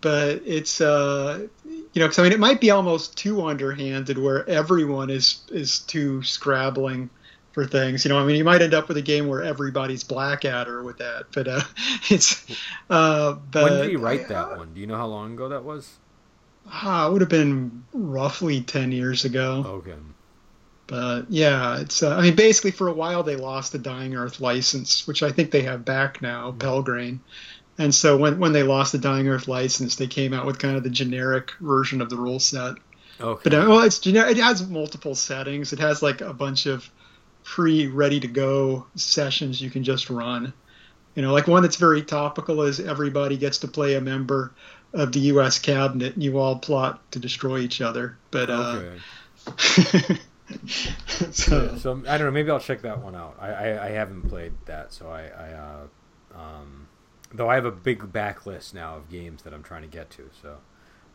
but it's, uh, you know, 'cause, I mean, it might be almost too underhanded, where everyone is is too scrabbling for things. You know, I mean, you might end up with a game where everybody's Blackadder with that. But uh, it's, uh, but when did you write I- that one? Do you know how long ago that was? Ah, it would have been roughly ten years ago. Okay. But yeah, it's. Uh, I mean, basically, for a while they lost the Dying Earth license, which I think they have back now, Pelgrane. And so when when they lost the Dying Earth license, they came out with kind of the generic version of the rule set. Okay. But uh, well, it's generic. It has multiple settings. It has like a bunch of pre ready to go sessions you can just run. You know, like one that's very topical is everybody gets to play a member of the U.S. cabinet, and you all plot to destroy each other. But uh, okay. so, So I don't know. Maybe I'll check that one out. I, I, I haven't played that, so I, I uh, um, though I have a big backlist now of games that I'm trying to get to. So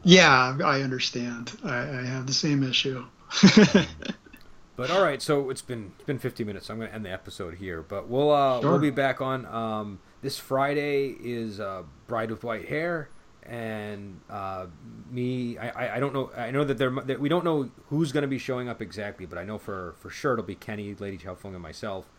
yeah, I understand. I, I have the same issue. but all right, so it's been it's been 50 minutes. So I'm going to end the episode here, but we'll uh, sure. we'll be back on um, this Friday. Is uh, Bride with White Hair, and uh, me. I, I don't know. I know that there that we don't know who's going to be showing up exactly, but I know for for sure it'll be Kenny, Lady Chaofeng, and myself,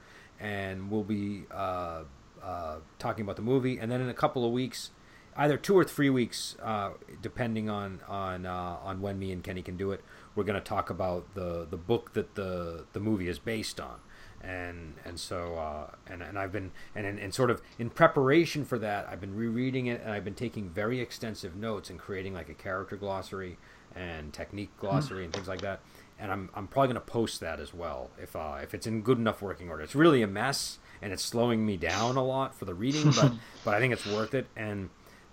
and we'll be uh, uh, talking about the movie. And then in a couple of weeks, either two or three weeks, uh, depending on on uh, on when me and Kenny can do it we're going to talk about the the book that the the movie is based on and and so uh, and and I've been and, and and sort of in preparation for that I've been rereading it and I've been taking very extensive notes and creating like a character glossary and technique glossary mm. and things like that. And I'm I'm probably going to post that as well if uh, if it's in good enough working order. It's really a mess and it's slowing me down a lot for the reading but but I think it's worth it. And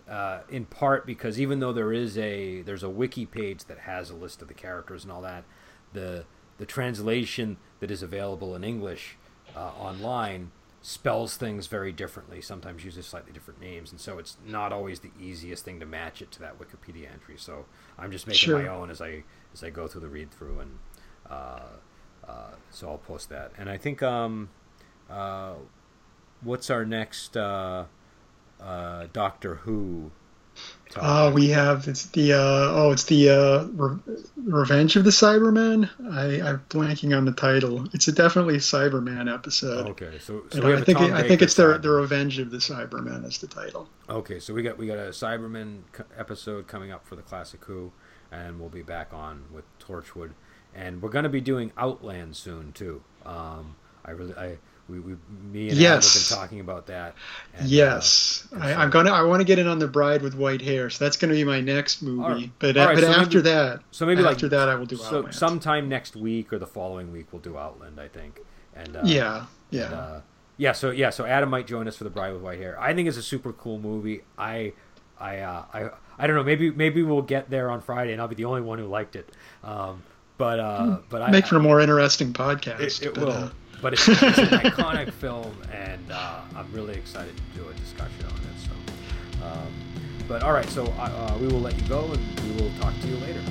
uh, in part because even though there is a there's a wiki page that has a list of the characters and all that, the the translation that is available in English uh, online spells things very differently. Sometimes uses slightly different names, and so it's not always the easiest thing to match it to that Wikipedia entry. So I'm just making sure. my own as I as I go through the read through, and uh, uh, so I'll post that. And I think um, uh, what's our next uh, uh, Doctor Who. Uh, we have it's the uh, oh it's the uh, Re- Revenge of the Cybermen. I, I'm blanking on the title. It's a definitely Cyberman episode. Okay, so, so I think it, I think it's the the Revenge of the Cybermen is the title. Okay, so we got we got a Cyberman episode coming up for the Classic Who, and we'll be back on with Torchwood, and we're going to be doing Outland soon too. Um, I really I we, we me and yes. have been talking about that. And, yes, uh, I, am gonna. I want to get in on the Bride with White Hair, so that's going to be my next movie. Right. But right, but so after maybe, that, so maybe after like, that, I will do so Outland. sometime next week or the following week we'll do Outland, I think. And uh, yeah, yeah, and, uh, yeah. So yeah, so Adam might join us for the Bride with White Hair. I think it's a super cool movie. I. I, uh, I I don't know. Maybe maybe we'll get there on Friday, and I'll be the only one who liked it. Um, but uh, hmm. but make I, for a more interesting podcast. It, it but, will. Uh, but it's, it's an iconic film, and uh, I'm really excited to do a discussion on it. So, um, but all right, so uh, we will let you go, and we will talk to you later.